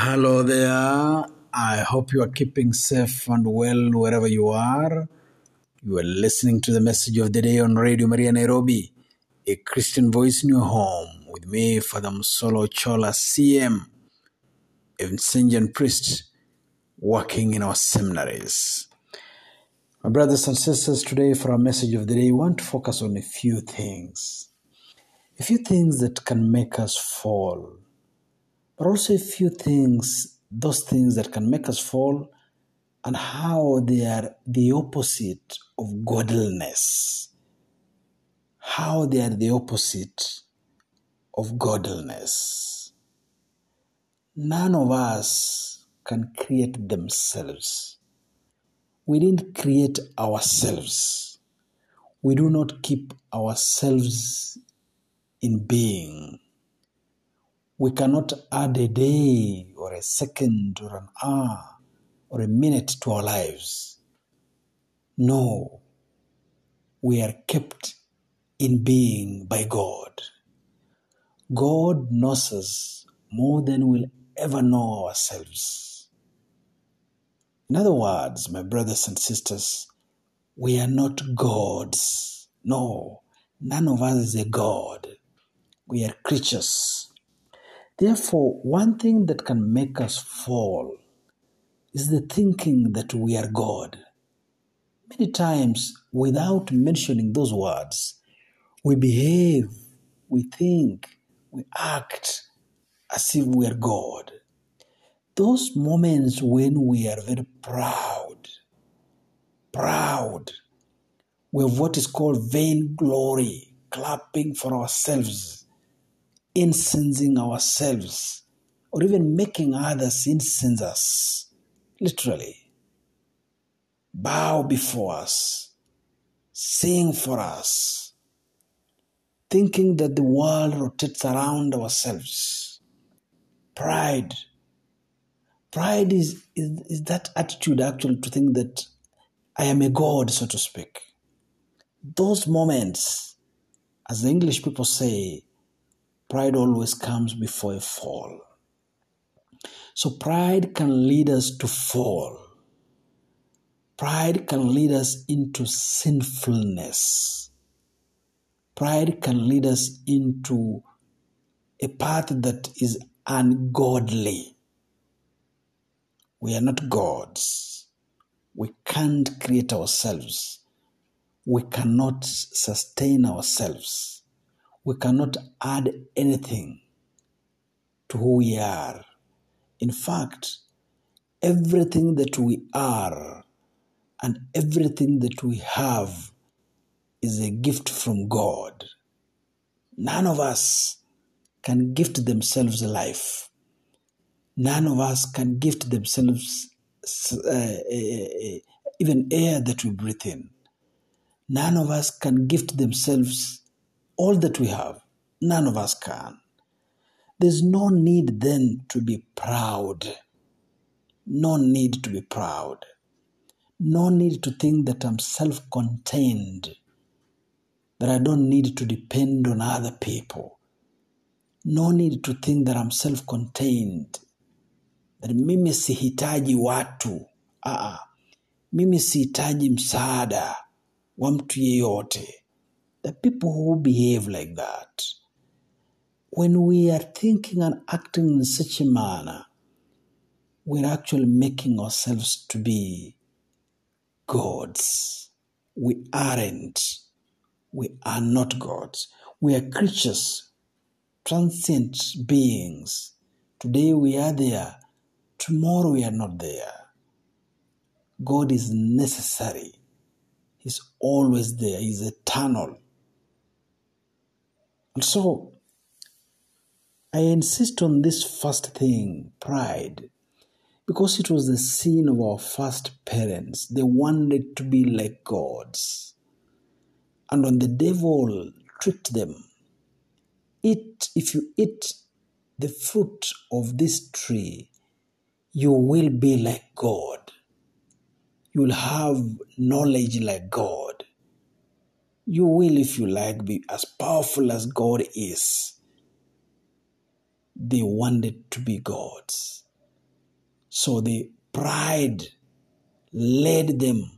Hello there. I hope you are keeping safe and well wherever you are. You are listening to the message of the day on Radio Maria Nairobi, a Christian voice in your home, with me, Father Musolo Chola, CM, a Vincentian priest working in our seminaries. My brothers and sisters, today for our message of the day, we want to focus on a few things. A few things that can make us fall but also a few things, those things that can make us fall, and how they are the opposite of godliness. How they are the opposite of godliness. None of us can create themselves. We didn't create ourselves. We do not keep ourselves in being. We cannot add a day or a second or an hour or a minute to our lives. No, we are kept in being by God. God knows us more than we'll ever know ourselves. In other words, my brothers and sisters, we are not gods. No, none of us is a God. We are creatures. Therefore, one thing that can make us fall is the thinking that we are God. Many times, without mentioning those words, we behave, we think, we act as if we are God. Those moments when we are very proud, proud, we have what is called vain glory, clapping for ourselves incensing ourselves or even making others incense us. Literally. Bow before us. Sing for us. Thinking that the world rotates around ourselves. Pride. Pride is, is, is that attitude actually to think that I am a God, so to speak. Those moments, as the English people say, Pride always comes before a fall. So pride can lead us to fall. Pride can lead us into sinfulness. Pride can lead us into a path that is ungodly. We are not gods. We can't create ourselves. We cannot sustain ourselves we cannot add anything to who we are. In fact, everything that we are and everything that we have is a gift from God. None of us can gift themselves life. None of us can gift themselves uh, uh, even air that we breathe in. None of us can gift themselves all that we have. None of us can. There's no need then to be proud. No need to be proud. No need to think that I'm self contained, that I don't need to depend on other people. No need to think that I'm self contained, that mimi sihitaji watu. Aa, mimi sihitaji msaada wa mtu yeyote. The people who behave like that, when we are thinking and acting in such a manner, we're actually making ourselves to be gods. We aren't. We are not gods. We are creatures, transient beings. Today we are there, tomorrow we are not there. God is necessary. He's always there. He's eternal. So I insist on this first thing pride because it was the sin of our first parents. They wanted to be like gods. And when the devil tricked them, eat, if you eat the fruit of this tree, you will be like God. You will have knowledge like God. You will, if you like, be as powerful as God is. They wanted to be gods. So the pride led them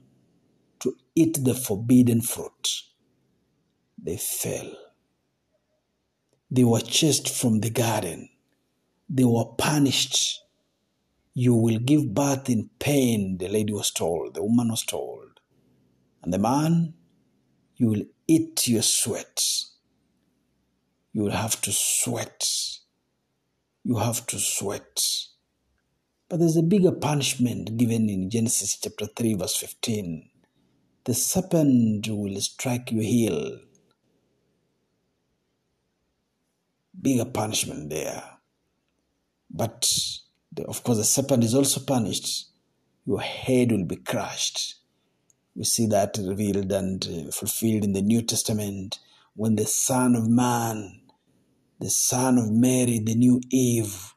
to eat the forbidden fruit. They fell. They were chased from the garden. They were punished. You will give birth in pain, the lady was told, the woman was told. And the man, you will eat your sweat. You will have to sweat. You have to sweat. But there's a bigger punishment given in Genesis chapter 3, verse 15. The serpent will strike your heel. Bigger punishment there. But of course, the serpent is also punished. Your head will be crushed. We see that revealed and uh, fulfilled in the New Testament when the Son of Man, the Son of Mary, the new Eve,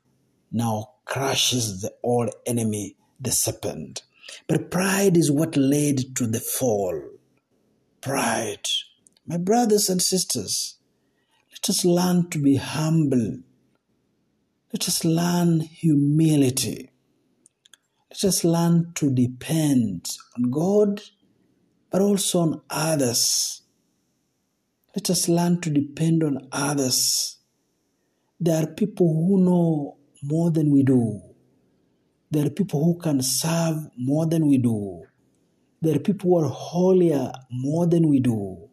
now crushes the old enemy, the serpent. But pride is what led to the fall. Pride. My brothers and sisters, let us learn to be humble. Let us learn humility. Let us learn to depend on God, but also on others. Let us learn to depend on others. There are people who know more than we do. There are people who can serve more than we do. There are people who are holier more than we do,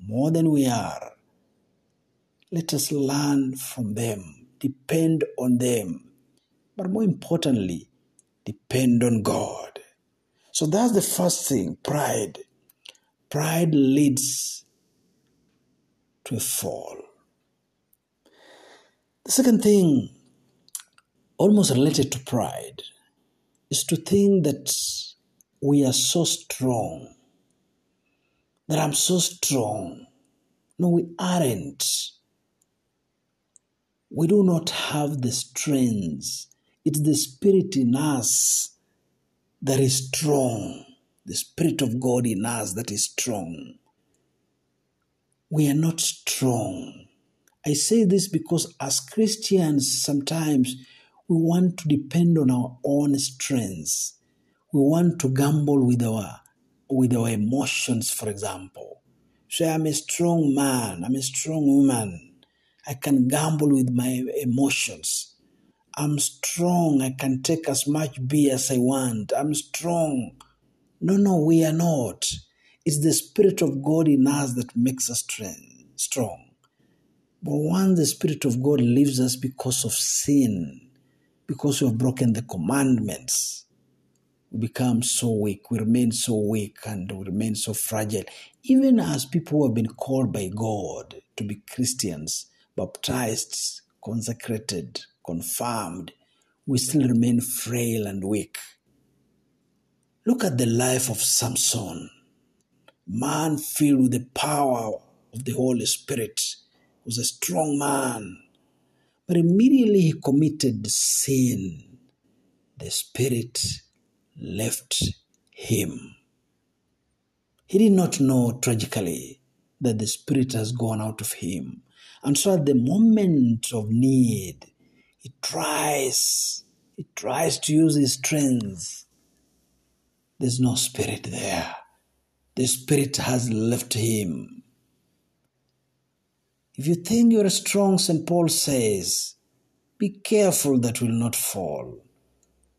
more than we are. Let us learn from them, depend on them, but more importantly, depend on God. So that's the first thing pride. Pride leads to a fall. The second thing almost related to pride is to think that we are so strong, that I'm so strong. No, we aren't. We do not have the strength. It's the spirit in us that is strong, the spirit of God in us that is strong. We are not strong. I say this because as Christians, sometimes we want to depend on our own strengths. We want to gamble with our with our emotions, for example. Say, I'm a strong man, I'm a strong woman. I can gamble with my emotions. I'm strong, I can take as much beer as I want. I'm strong. No, no, we are not. It's the Spirit of God in us that makes us strong. But once the Spirit of God leaves us because of sin, because we have broken the commandments, we become so weak, we remain so weak, and we remain so fragile. Even as people who have been called by God to be Christians, baptized, consecrated, confirmed, we still remain frail and weak. Look at the life of Samson, man filled with the power of the Holy Spirit, was a strong man, but immediately he committed sin. The Spirit left him. He did not know tragically that the Spirit has gone out of him. And so at the moment of need, he tries, he tries to use his strength. There's no spirit there. The spirit has left him. If you think you're strong, St. Paul says, be careful that will not fall.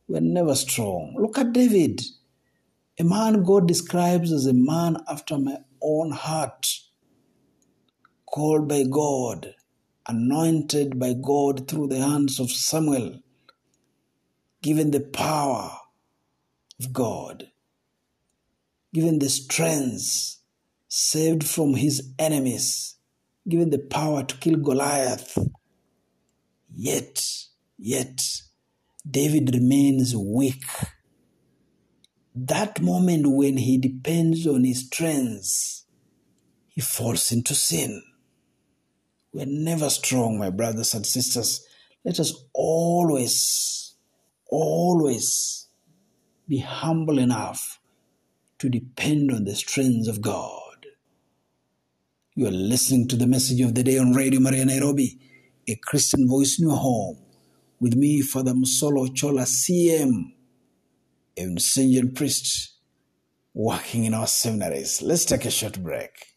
We're never strong. Look at David, a man God describes as a man after my own heart, called by God, anointed by God through the hands of Samuel, given the power of God, given the strength, saved from his enemies, given the power to kill Goliath. Yet, yet, David remains weak. That moment when he depends on his strength, he falls into sin. We're never strong, my brothers and sisters. Let us always, always be humble enough to depend on the strength of God. You are listening to the message of the day on Radio Maria Nairobi, a Christian voice in your home with me, Father Musolo Chola, CM, a St. John priest, working in our seminaries. Let's take a short break.